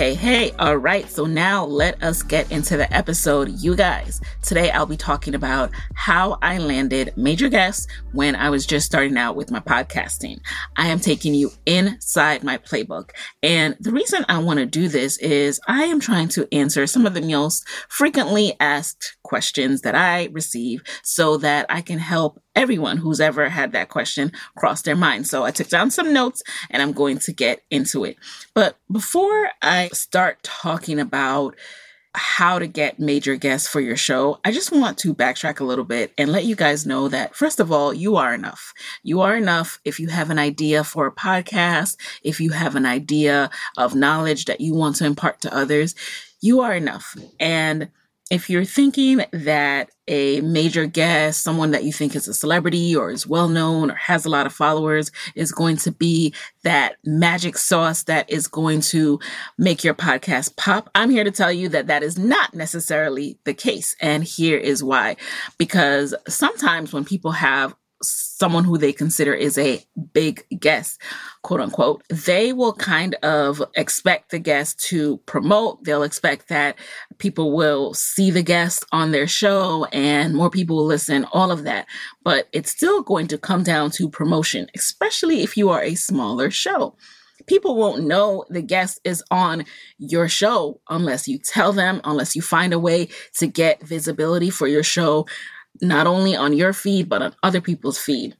Hey, hey, all right. So now let us get into the episode. You guys, today I'll be talking about how I landed major guests when I was just starting out with my podcasting. I am taking you inside my playbook. And the reason I want to do this is I am trying to answer some of the most frequently asked questions that I receive so that I can help everyone who's ever had that question cross their mind. So I took down some notes and I'm going to get into it. But before I start talking about how to get major guests for your show, I just want to backtrack a little bit and let you guys know that, first of all, you are enough. You are enough if you have an idea for a podcast, if you have an idea of knowledge that you want to impart to others, you are enough. And if you're thinking that a major guest, someone that you think is a celebrity or is well known or has a lot of followers, is going to be that magic sauce that is going to make your podcast pop, I'm here to tell you that that is not necessarily the case. And here is why. Because sometimes when people have someone who they consider is a big guest, quote unquote, they will kind of expect the guest to promote. They'll expect that people will see the guest on their show and more people will listen, all of that. But it's still going to come down to promotion, especially if you are a smaller show. People won't know the guest is on your show unless you tell them, unless you find a way to get visibility for your show not only on your feed, but on other people's feed.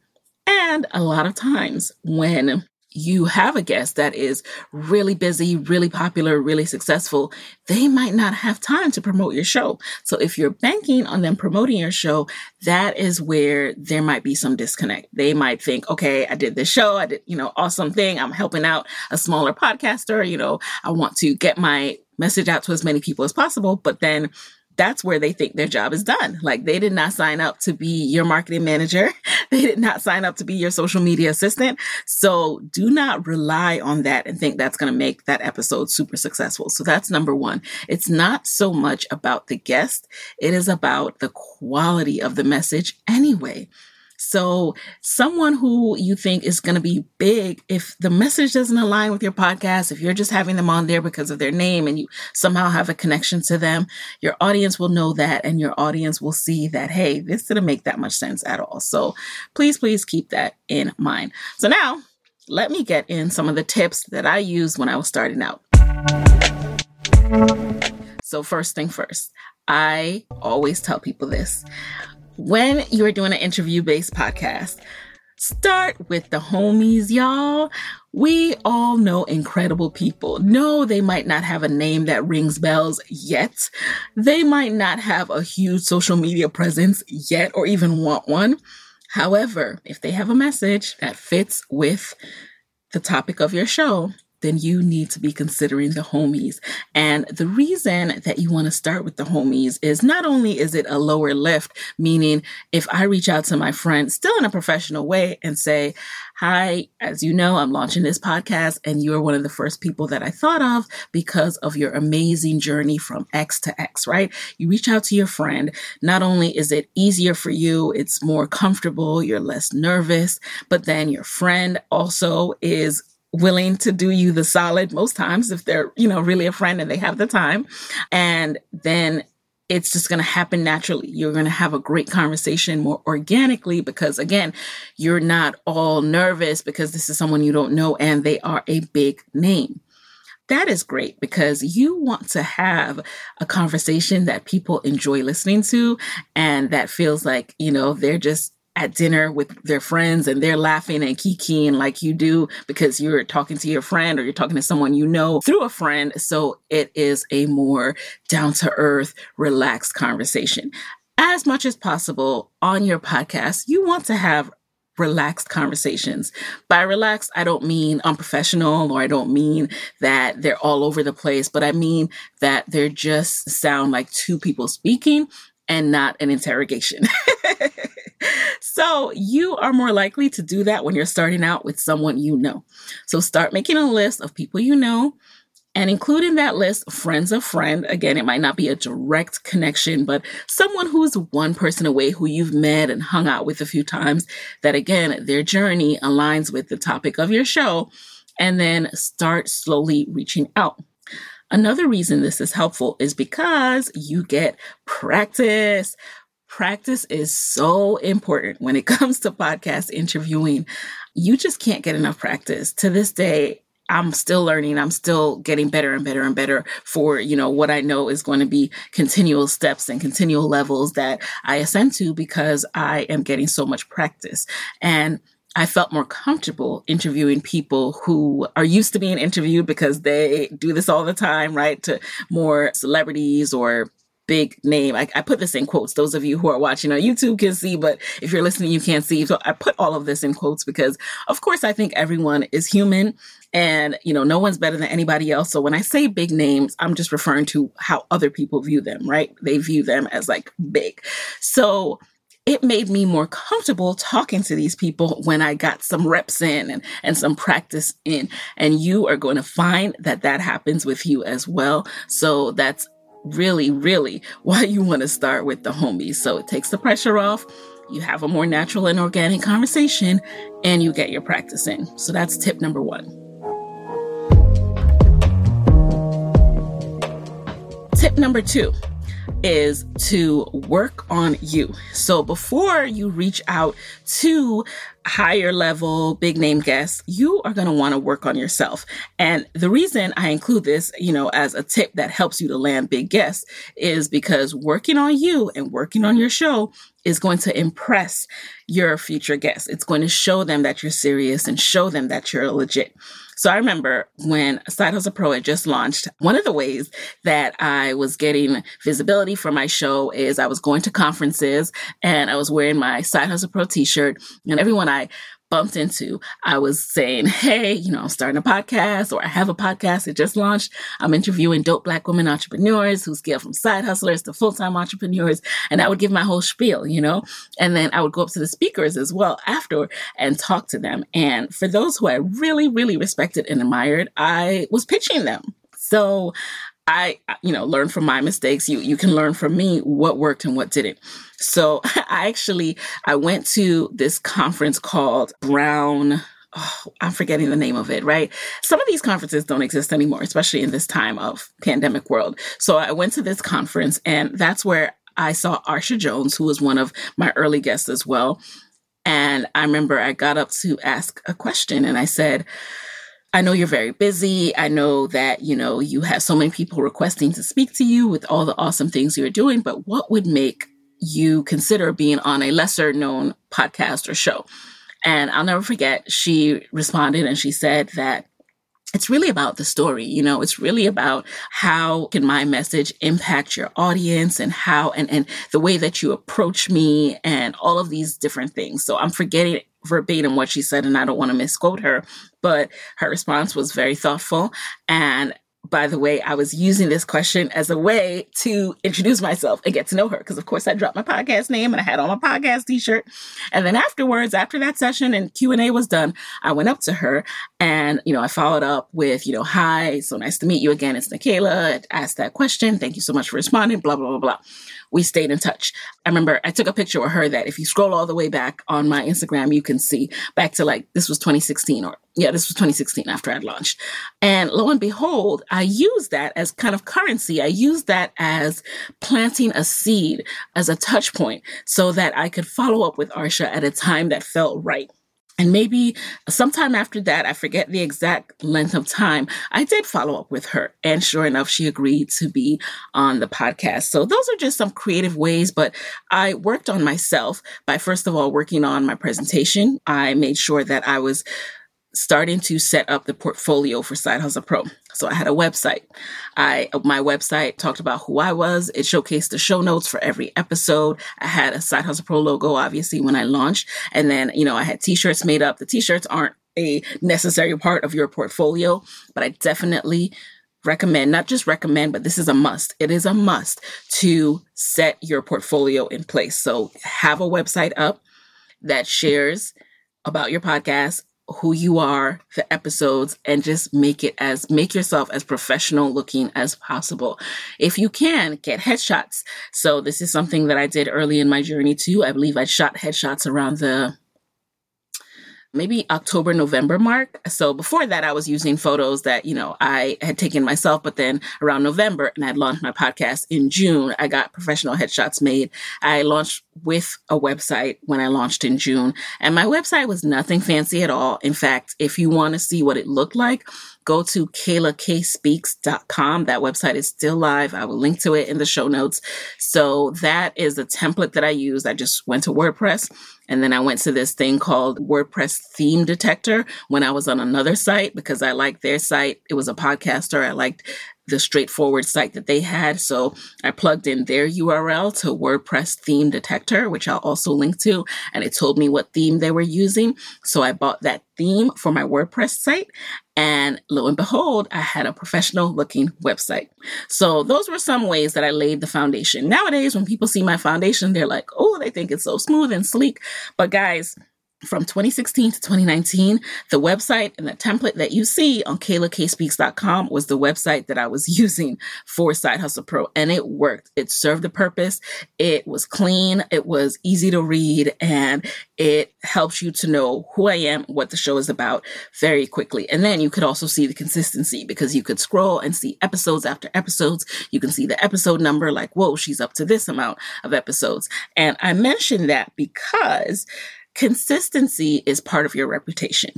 And a lot of times when you have a guest that is really busy, really popular, really successful, they might not have time to promote your show. So if you're banking on them promoting your show, that is where there might be some disconnect. They might think, okay, I did this show. I did, you know, awesome thing. I'm helping out a smaller podcaster. You know, I want to get my message out to as many people as possible. But then that's where they think their job is done. Like they did not sign up to be your marketing manager. They did not sign up to be your social media assistant. So do not rely on that and think that's going to make that episode super successful. So that's number one. It's not so much about the guest. It is about the quality of the message anyway. So, someone who you think is going to be big, if the message doesn't align with your podcast, if you're just having them on there because of their name and you somehow have a connection to them, your audience will know that and your audience will see that, hey, this didn't make that much sense at all. So, please, please keep that in mind. So, now let me get in some of the tips that I used when I was starting out. So, first thing first, I always tell people this. When you're doing an interview based podcast, start with the homies, y'all. We all know incredible people. No, they might not have a name that rings bells yet. They might not have a huge social media presence yet or even want one. However, if they have a message that fits with the topic of your show, then you need to be considering the homies. And the reason that you want to start with the homies is not only is it a lower lift, meaning if I reach out to my friend still in a professional way and say, Hi, as you know, I'm launching this podcast and you're one of the first people that I thought of because of your amazing journey from X to X, right? You reach out to your friend. Not only is it easier for you, it's more comfortable, you're less nervous, but then your friend also is willing to do you the solid most times if they're, you know, really a friend and they have the time. And then it's just going to happen naturally. You're going to have a great conversation more organically because again, you're not all nervous because this is someone you don't know and they are a big name. That is great because you want to have a conversation that people enjoy listening to and that feels like, you know, they're just at dinner with their friends and they're laughing and kikiing like you do because you're talking to your friend or you're talking to someone you know through a friend. So it is a more down to earth, relaxed conversation. As much as possible on your podcast, you want to have relaxed conversations. By relaxed, I don't mean unprofessional or I don't mean that they're all over the place, but I mean that they're just sound like two people speaking and not an interrogation. so you are more likely to do that when you're starting out with someone you know. So start making a list of people you know and include in that list friends of friend. Again, it might not be a direct connection, but someone who's one person away who you've met and hung out with a few times that again, their journey aligns with the topic of your show. And then start slowly reaching out. Another reason this is helpful is because you get practice. Practice is so important when it comes to podcast interviewing. You just can't get enough practice. To this day, I'm still learning. I'm still getting better and better and better for, you know, what I know is going to be continual steps and continual levels that I ascend to because I am getting so much practice. And I felt more comfortable interviewing people who are used to being interviewed because they do this all the time, right? To more celebrities or big name. I, I, put this in quotes. Those of you who are watching on YouTube can see, but if you're listening, you can't see. So I put all of this in quotes because, of course, I think everyone is human and, you know, no one's better than anybody else. So when I say big names, I'm just referring to how other people view them, right? They view them as like big. So it made me more comfortable talking to these people when I got some reps in and, and some practice in. And you are going to find that that happens with you as well. So that's really, really why you want to start with the homies. So it takes the pressure off. You have a more natural and organic conversation and you get your practice in. So that's tip number one. Tip number two is to work on you. So before you reach out to higher level big name guests, you are going to want to work on yourself. And the reason I include this, you know, as a tip that helps you to land big guests is because working on you and working on your show is going to impress your future guests. It's going to show them that you're serious and show them that you're legit. So I remember when Side Hustle Pro had just launched, one of the ways that I was getting visibility for my show is I was going to conferences and I was wearing my Side Hustle Pro t-shirt and everyone I bumped into, I was saying, Hey, you know, I'm starting a podcast or I have a podcast that just launched. I'm interviewing dope black women entrepreneurs who scale from side hustlers to full-time entrepreneurs. And I would give my whole spiel, you know, and then I would go up to the speakers as well after and talk to them. And for those who I really, really respected and admired, I was pitching them. So I, you know, learn from my mistakes. You, you can learn from me what worked and what didn't. So I actually, I went to this conference called Brown. Oh, I'm forgetting the name of it, right? Some of these conferences don't exist anymore, especially in this time of pandemic world. So I went to this conference and that's where I saw Arsha Jones, who was one of my early guests as well. And I remember I got up to ask a question and I said, I know you're very busy. I know that, you know, you have so many people requesting to speak to you with all the awesome things you're doing, but what would make you consider being on a lesser known podcast or show? And I'll never forget, she responded and she said that it's really about the story you know it's really about how can my message impact your audience and how and and the way that you approach me and all of these different things so i'm forgetting verbatim what she said and i don't want to misquote her but her response was very thoughtful and by the way, I was using this question as a way to introduce myself and get to know her. Because of course I dropped my podcast name and I had on my podcast t-shirt. And then afterwards, after that session and Q&A was done, I went up to her and, you know, I followed up with, you know, hi, so nice to meet you again. It's Nicaila. I asked that question. Thank you so much for responding, blah, blah, blah, blah we stayed in touch. I remember I took a picture with her that if you scroll all the way back on my Instagram, you can see back to like, this was 2016 or yeah, this was 2016 after I'd launched. And lo and behold, I used that as kind of currency. I used that as planting a seed as a touch point so that I could follow up with Arsha at a time that felt right. And maybe sometime after that, I forget the exact length of time, I did follow up with her. And sure enough, she agreed to be on the podcast. So those are just some creative ways, but I worked on myself by first of all working on my presentation. I made sure that I was starting to set up the portfolio for Side Hustle Pro. So I had a website. I my website talked about who I was. It showcased the show notes for every episode. I had a Side Hustle Pro logo, obviously, when I launched, and then you know I had T-shirts made up. The T-shirts aren't a necessary part of your portfolio, but I definitely recommend, not just recommend, but this is a must. It is a must to set your portfolio in place. So have a website up that shares about your podcast who you are, the episodes, and just make it as make yourself as professional looking as possible. If you can, get headshots. So this is something that I did early in my journey too. I believe I shot headshots around the maybe October, November mark. So before that, I was using photos that, you know, I had taken myself, but then around November and I'd launched my podcast in June, I got professional headshots made. I launched with a website when I launched in June and my website was nothing fancy at all. In fact, if you want to see what it looked like, go to KaylaKSpeaks.com. That website is still live. I will link to it in the show notes. So that is the template that I used. I just went to WordPress and then I went to this thing called WordPress Theme Detector when I was on another site because I liked their site. It was a podcaster. I liked the straightforward site that they had. So I plugged in their URL to WordPress theme detector, which I'll also link to, and it told me what theme they were using. So I bought that theme for my WordPress site. And lo and behold, I had a professional looking website. So those were some ways that I laid the foundation. Nowadays, when people see my foundation, they're like, oh, they think it's so smooth and sleek. But guys, from 2016 to 2019, the website and the template that you see on KaylaKSpeaks.com was the website that I was using for Side Hustle Pro, and it worked. It served a purpose. It was clean. It was easy to read, and it helps you to know who I am, what the show is about very quickly. And then you could also see the consistency because you could scroll and see episodes after episodes. You can see the episode number, like, whoa, she's up to this amount of episodes. And I mentioned that because Consistency is part of your reputation.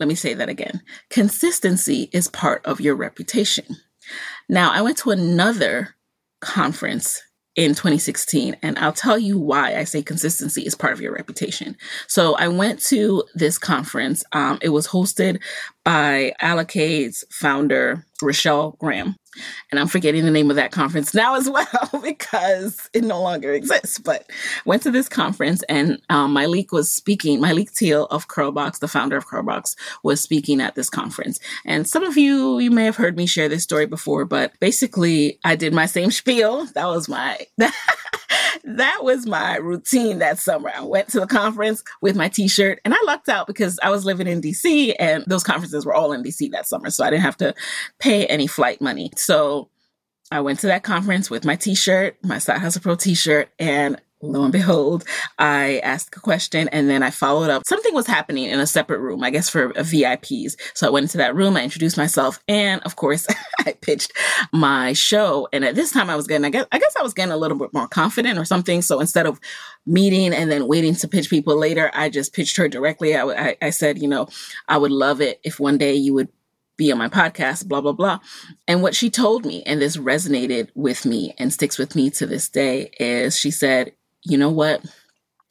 Let me say that again. Consistency is part of your reputation. Now, I went to another conference in 2016, and I'll tell you why I say consistency is part of your reputation. So I went to this conference. Um, it was hosted by Alikay's founder, Rochelle Graham. And I'm forgetting the name of that conference now as well because it no longer exists. But went to this conference and um, Myleik was speaking. Myleik Teal of Curlbox, the founder of Curlbox, was speaking at this conference. And some of you, you may have heard me share this story before, but basically I did my same spiel. That was my that was my routine that summer. I went to the conference with my t-shirt and I lucked out because I was living in DC and those conferences were all in DC that summer. So I didn't have to pay any flight money. So I went to that conference with my t-shirt, my Side Hustle Pro t-shirt, and lo and behold, I asked a question and then I followed up. Something was happening in a separate room, I guess for VIPs. So I went into that room, I introduced myself, and of course, I pitched my show. And at this time, I was getting, I guess, I guess I was getting a little bit more confident or something. So instead of meeting and then waiting to pitch people later, I just pitched her directly. I, I, I said, you know, I would love it if one day you would be on my podcast, blah, blah, blah. And what she told me, and this resonated with me and sticks with me to this day, is she said, you know what?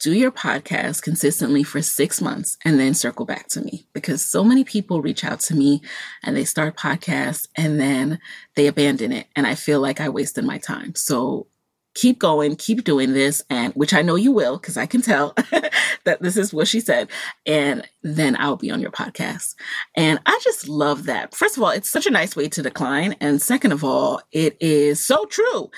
Do your podcast consistently for six months and then circle back to me because so many people reach out to me and they start podcasts and then they abandon it. And I feel like I wasted my time. So keep going, keep doing this, and which I know you will, because I can tell that this is what she said. And then I'll be on your podcast. And I just love that. First of all, it's such a nice way to decline. And second of all, it is so true.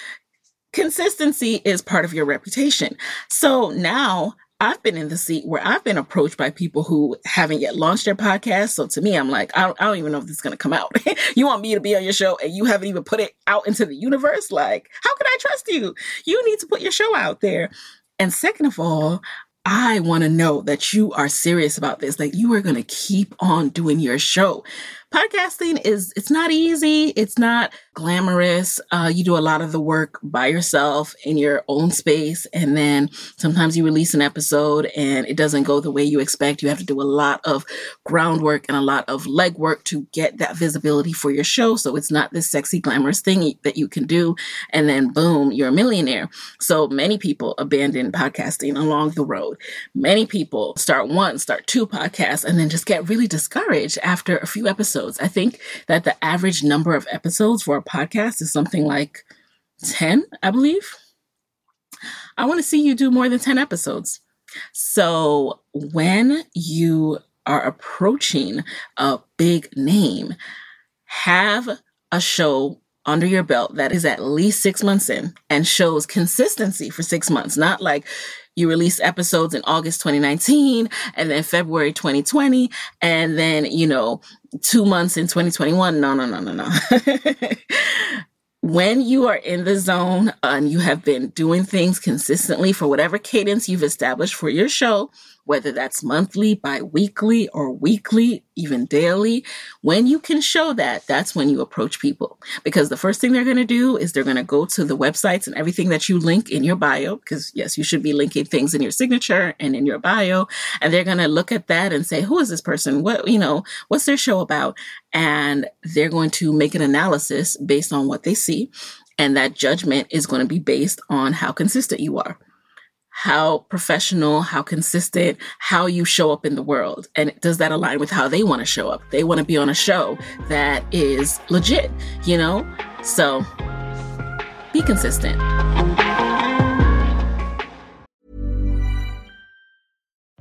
Consistency is part of your reputation. So now I've been in the seat where I've been approached by people who haven't yet launched their podcast. So to me, I'm like, I don't, I don't even know if this is going to come out. you want me to be on your show and you haven't even put it out into the universe? Like, how can I trust you? You need to put your show out there. And second of all, I want to know that you are serious about this, that you are going to keep on doing your show podcasting is it's not easy. It's not glamorous. Uh, you do a lot of the work by yourself in your own space and then sometimes you release an episode and it doesn't go the way you expect. You have to do a lot of groundwork and a lot of legwork to get that visibility for your show so it's not this sexy glamorous thing that you can do and then boom you're a millionaire. So many people abandon podcasting along the road. Many people start one start two podcasts and then just get really discouraged after a few episodes episodes. I think that the average number of episodes for a podcast is something like 10, I believe. I want to see you do more than 10 episodes. So when you are approaching a big name, have a show under your belt that is at least six months in and shows consistency for six months, not like you release episodes in August 2019 and then February 2020 and then, you know, two months in 2021. No, no, no, no, no. when you are in the zone and you have been doing things consistently for whatever cadence you've established for your show, whether that's monthly, bi-weekly, or weekly, even daily, when you can show that, that's when you approach people. Because the first thing they're going to do is they're going to go to the websites and everything that you link in your bio, because yes, you should be linking things in your signature and in your bio. And they're going to look at that and say, who is this person? What, you know, what's their show about? And they're going to make an analysis based on what they see. And that judgment is going to be based on how consistent you are how professional, how consistent, how you show up in the world. And does that align with how they want to show up? They want to be on a show that is legit, you know? So be consistent.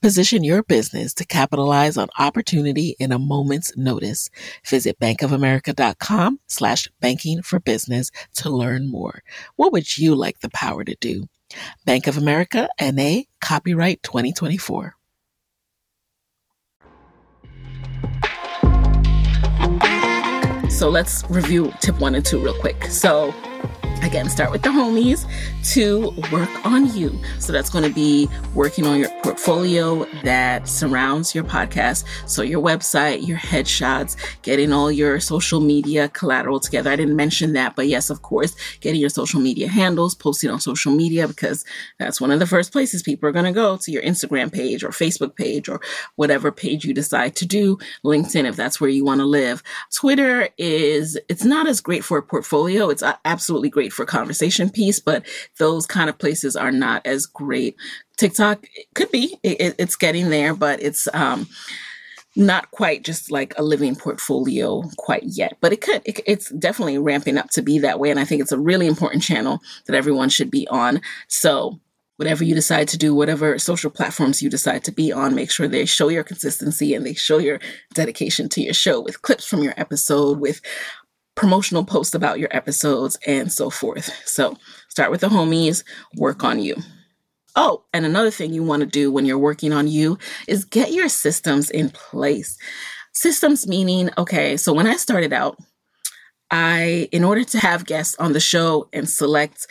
Position your business to capitalize on opportunity in a moment's notice. Visit bankofamerica.com slash banking for business to learn more. What would you like the power to do? Bank of America NA copyright 2024. So let's review tip one and two real quick. So Again, start with the homies to work on you. So that's going to be working on your portfolio that surrounds your podcast. So your website, your headshots, getting all your social media collateral together. I didn't mention that, but yes, of course, getting your social media handles, posting on social media, because that's one of the first places people are going to go to your Instagram page or Facebook page or whatever page you decide to do. LinkedIn, if that's where you want to live. Twitter is, it's not as great for a portfolio. It's absolutely great for conversation piece, but those kind of places are not as great. TikTok could be, it, it's getting there, but it's, um, not quite just like a living portfolio quite yet, but it could. It, it's definitely ramping up to be that way. And I think it's a really important channel that everyone should be on. So, whatever you decide to do, whatever social platforms you decide to be on, make sure they show your consistency and they show your dedication to your show with clips from your episode, with promotional posts about your episodes and so forth. So start with the homies, work on you. Oh, and another thing you want to do when you're working on you is get your systems in place. Systems meaning, okay, so when I started out, I, in order to have guests on the show and select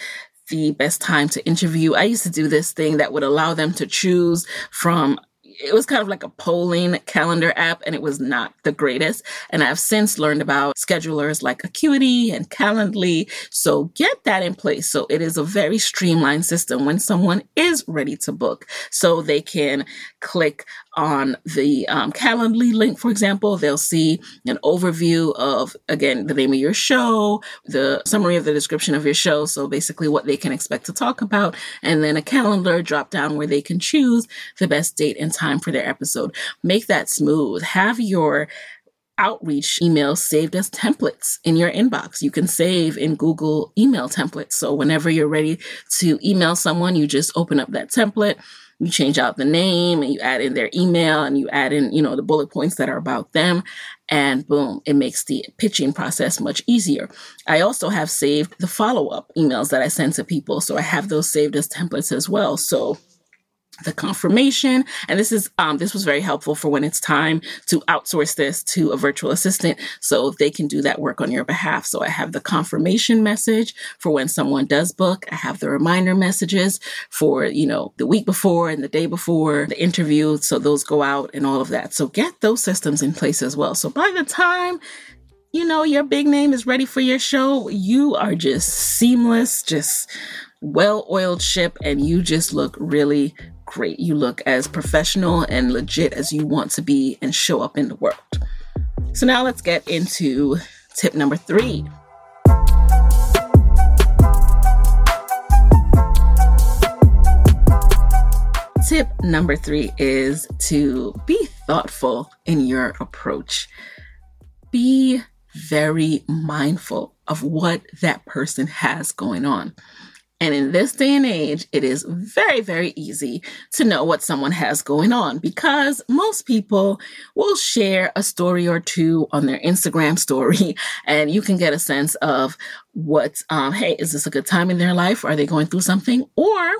the best time to interview, I used to do this thing that would allow them to choose from it was kind of like a polling calendar app and it was not the greatest. And I've since learned about schedulers like Acuity and Calendly. So get that in place. So it is a very streamlined system when someone is ready to book. So they can click on the um, Calendly link, for example, they'll see an overview of, again, the name of your show, the summary of the description of your show. So basically what they can expect to talk about, and then a calendar drop down where they can choose the best date and time for their episode. Make that smooth. Have your outreach emails saved as templates in your inbox. You can save in Google email templates. So whenever you're ready to email someone, you just open up that template you change out the name and you add in their email and you add in, you know, the bullet points that are about them. And boom, it makes the pitching process much easier. I also have saved the follow up emails that I send to people. So I have those saved as templates as well. So the confirmation. And this is, um, this was very helpful for when it's time to outsource this to a virtual assistant. So they can do that work on your behalf. So I have the confirmation message for when someone does book. I have the reminder messages for, you know, the week before and the day before the interview. So those go out and all of that. So get those systems in place as well. So by the time you know your big name is ready for your show, you are just seamless, just well oiled ship, and you just look really, great. You look as professional and legit as you want to be and show up in the world. So now let's get into tip number three. Tip number three is to be thoughtful in your approach. Be very mindful of what that person has going on. And in this day and age, it is very, very easy to know what someone has going on because most people will share a story or two on their Instagram story and you can get a sense of what, um, hey, is this a good time in their life? Are they going through something? Or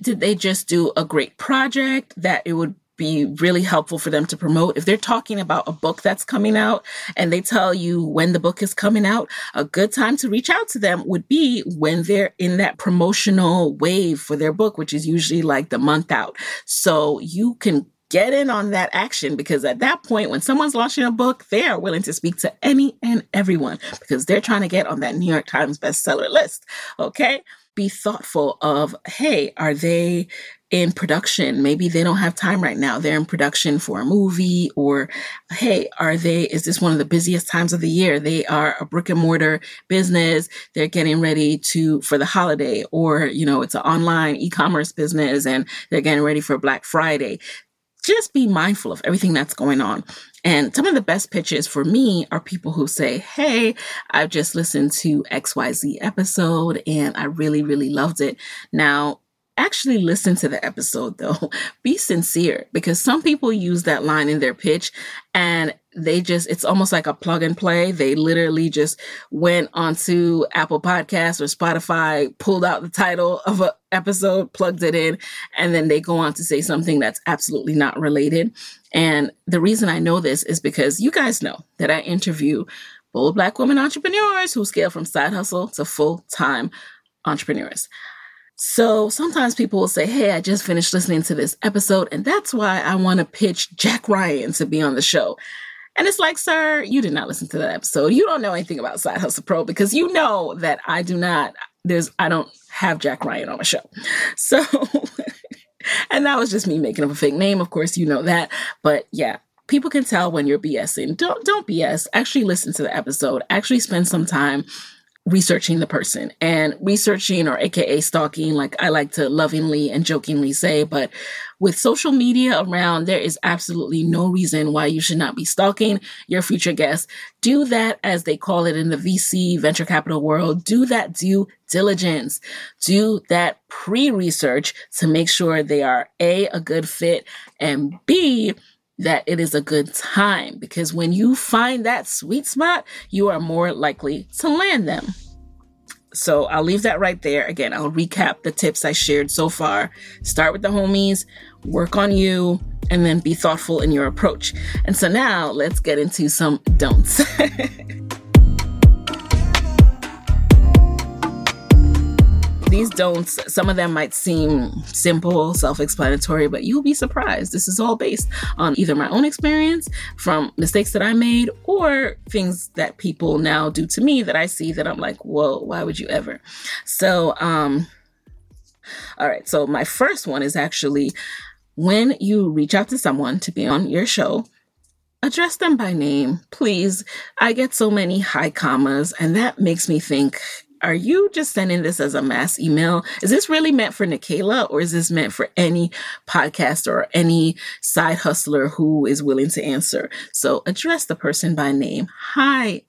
did they just do a great project that it would be really helpful for them to promote. If they're talking about a book that's coming out and they tell you when the book is coming out, a good time to reach out to them would be when they're in that promotional wave for their book, which is usually like the month out. So you can get in on that action because at that point, when someone's launching a book, they are willing to speak to any and everyone because they're trying to get on that New York Times bestseller list. Okay. Be thoughtful of, hey, are they in production. Maybe they don't have time right now. They're in production for a movie or, hey, are they, is this one of the busiest times of the year? They are a brick and mortar business. They're getting ready to, for the holiday or, you know, it's an online e-commerce business and they're getting ready for Black Friday. Just be mindful of everything that's going on. And some of the best pitches for me are people who say, Hey, I've just listened to XYZ episode and I really, really loved it. Now, actually listen to the episode though. Be sincere because some people use that line in their pitch and they just, it's almost like a plug and play. They literally just went onto Apple Podcasts or Spotify, pulled out the title of an episode, plugged it in, and then they go on to say something that's absolutely not related. And the reason I know this is because you guys know that I interview bold black women entrepreneurs who scale from side hustle to full time entrepreneurs. So sometimes people will say, Hey, I just finished listening to this episode, and that's why I want to pitch Jack Ryan to be on the show. And it's like, sir, you did not listen to that episode. You don't know anything about Side Hustle Pro because you know that I do not, there's, I don't have Jack Ryan on my show. So, and that was just me making up a fake name. Of course, you know that. But yeah, people can tell when you're BSing. Don't, don't BS. Actually listen to the episode. Actually spend some time researching the person. And researching or aka stalking like i like to lovingly and jokingly say but with social media around there is absolutely no reason why you should not be stalking your future guests. Do that as they call it in the vc venture capital world. Do that due diligence. Do that pre-research to make sure they are a a good fit and b that it is a good time because when you find that sweet spot, you are more likely to land them. So I'll leave that right there. Again, I'll recap the tips I shared so far. Start with the homies, work on you, and then be thoughtful in your approach. And so now let's get into some don'ts. these don'ts, some of them might seem simple, self explanatory, but you'll be surprised. This is all based on either my own experience from mistakes that I made or things that people now do to me that I see that I'm like, whoa, why would you ever? So, um, all right. So, my first one is actually when you reach out to someone to be on your show, address them by name, please. I get so many high commas, and that makes me think are you just sending this as a mass email? Is this really meant for Nicaila or is this meant for any podcaster or any side hustler who is willing to answer? So address the person by name. Hi,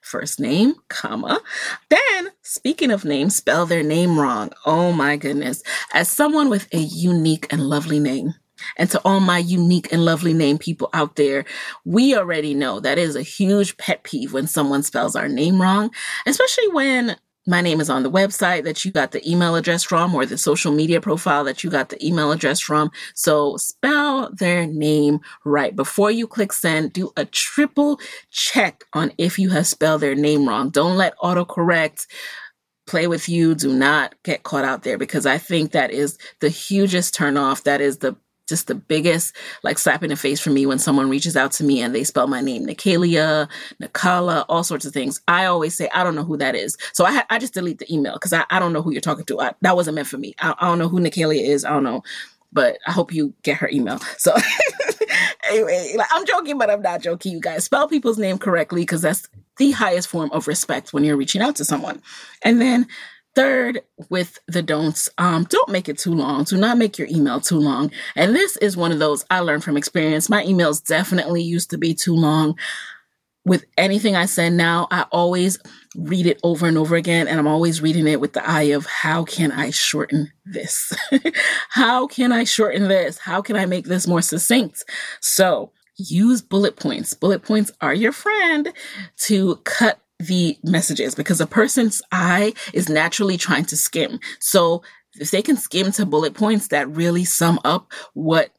first name, comma. Then, speaking of names, spell their name wrong. Oh my goodness. As someone with a unique and lovely name, and to all my unique and lovely name people out there, we already know that is a huge pet peeve when someone spells our name wrong, especially when my name is on the website that you got the email address from or the social media profile that you got the email address from. So spell their name right. Before you click send, do a triple check on if you have spelled their name wrong. Don't let autocorrect play with you. Do not get caught out there because I think that is the hugest turnoff. That is the just the biggest like slap in the face for me when someone reaches out to me and they spell my name Nicalia, Nikala, all sorts of things. I always say, I don't know who that is. So I, I just delete the email because I, I don't know who you're talking to. I, that wasn't meant for me. I, I don't know who Nicalia is. I don't know, but I hope you get her email. So anyway, like, I'm joking, but I'm not joking. You guys spell people's name correctly because that's the highest form of respect when you're reaching out to someone. And then Third, with the don'ts, um, don't make it too long. Do not make your email too long. And this is one of those I learned from experience. My emails definitely used to be too long. With anything I send now, I always read it over and over again. And I'm always reading it with the eye of how can I shorten this? how can I shorten this? How can I make this more succinct? So use bullet points. Bullet points are your friend to cut the messages because a person's eye is naturally trying to skim. So if they can skim to bullet points that really sum up what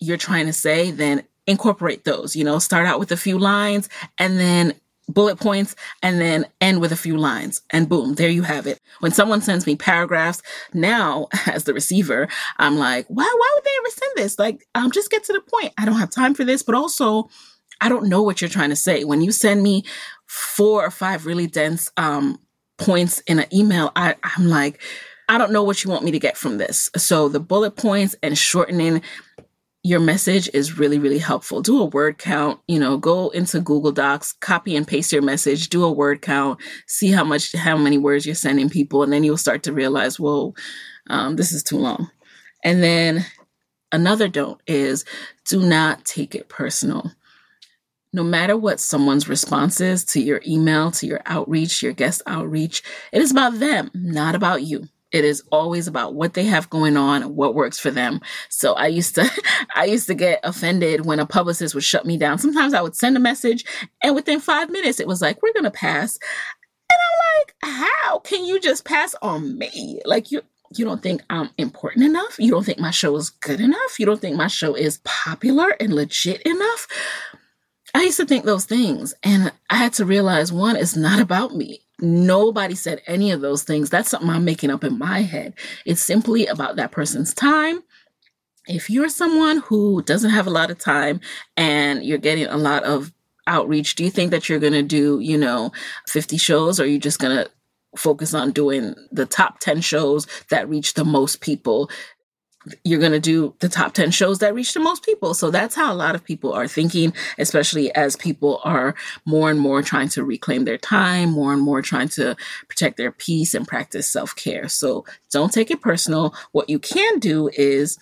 you're trying to say, then incorporate those. You know, start out with a few lines and then bullet points and then end with a few lines and boom there you have it when someone sends me paragraphs now as the receiver i'm like why why would they ever send this like um just get to the point i don't have time for this but also i don't know what you're trying to say when you send me four or five really dense um, points in an email, I, I'm like, I don't know what you want me to get from this. So the bullet points and shortening your message is really, really helpful. Do a word count, you know, go into Google Docs, copy and paste your message, do a word count, see how much, how many words you're sending people. And then you'll start to realize, whoa, um, this is too long. And then another don't is do not take it personal. No matter what someone's response is to your email, to your outreach, your guest outreach, it is about them, not about you. It is always about what they have going on, what works for them. So I used to, I used to get offended when a publicist would shut me down. Sometimes I would send a message and within five minutes it was like, we're going to pass. And I'm like, how can you just pass on me? Like you, you don't think I'm important enough? You don't think my show is good enough? You don't think my show is popular and legit enough? I used to think those things. And I had to realize one, it's not about me. Nobody said any of those things. That's something I'm making up in my head. It's simply about that person's time. If you're someone who doesn't have a lot of time and you're getting a lot of outreach, do you think that you're going to do, you know, 50 shows or are you just going to focus on doing the top 10 shows that reach the most people you're going to do the top 10 shows that reach the most people. So that's how a lot of people are thinking, especially as people are more and more trying to reclaim their time, more and more trying to protect their peace and practice self care. So don't take it personal. What you can do is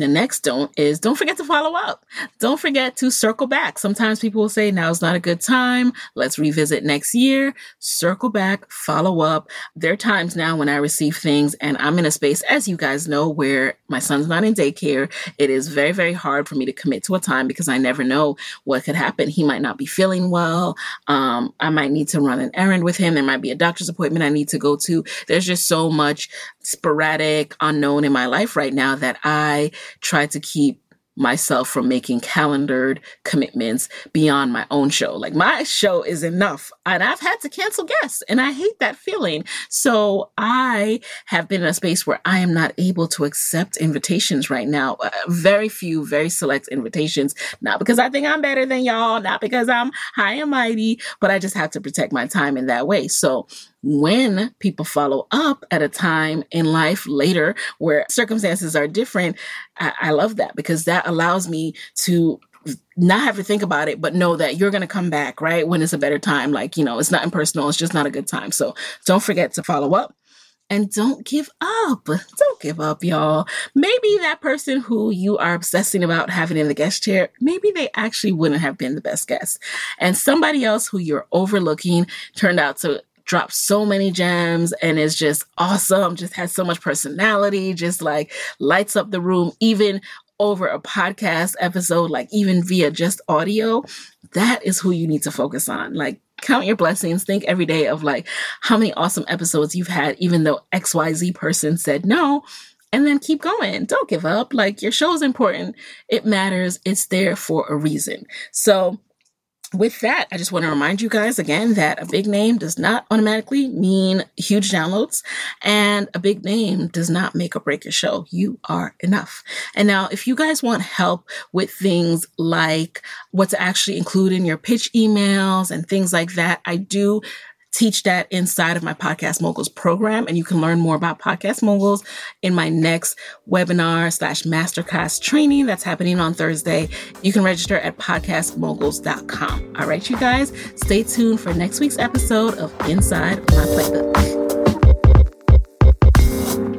the next don't is don't forget to follow up. Don't forget to circle back. Sometimes people will say, now's not a good time. Let's revisit next year. Circle back, follow up. There are times now when I receive things and I'm in a space, as you guys know, where my son's not in daycare. It is very, very hard for me to commit to a time because I never know what could happen. He might not be feeling well. Um, I might need to run an errand with him. There might be a doctor's appointment I need to go to. There's just so much sporadic unknown in my life right now that I try to keep myself from making calendared commitments beyond my own show. Like my show is enough and I've had to cancel guests and I hate that feeling. So I have been in a space where I am not able to accept invitations right now. Uh, very few, very select invitations, not because I think I'm better than y'all, not because I'm high and mighty, but I just have to protect my time in that way. So when people follow up at a time in life later where circumstances are different, I, I love that because that allows me to not have to think about it, but know that you're going to come back, right? When it's a better time. Like, you know, it's not impersonal. It's just not a good time. So don't forget to follow up and don't give up. Don't give up, y'all. Maybe that person who you are obsessing about having in the guest chair, maybe they actually wouldn't have been the best guest. And somebody else who you're overlooking turned out to drops so many gems and is just awesome, just has so much personality, just like lights up the room, even over a podcast episode, like even via just audio. That is who you need to focus on. Like, count your blessings. Think every day of like how many awesome episodes you've had, even though XYZ person said no. And then keep going. Don't give up. Like your show is important. It matters. It's there for a reason. So with that, I just want to remind you guys again that a big name does not automatically mean huge downloads, and a big name does not make or break show. You are enough. And now, if you guys want help with things like what to actually include in your pitch emails and things like that, I do teach that inside of my Podcast Moguls program. And you can learn more about Podcast Moguls in my next webinar slash masterclass training that's happening on Thursday. You can register at podcastmoguls.com. All right, you guys, stay tuned for next week's episode of Inside My Playbook.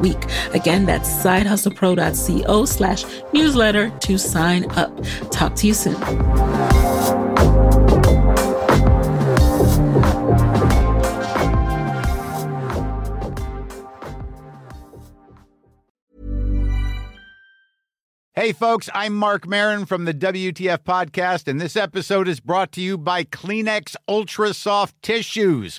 week. Again, that's sidehustlepro.co slash newsletter to sign up. Talk to you soon. Hey, folks, I'm Marc Maron from the WTF Podcast, and this episode is brought to you by Kleenex Ultra Soft Tissues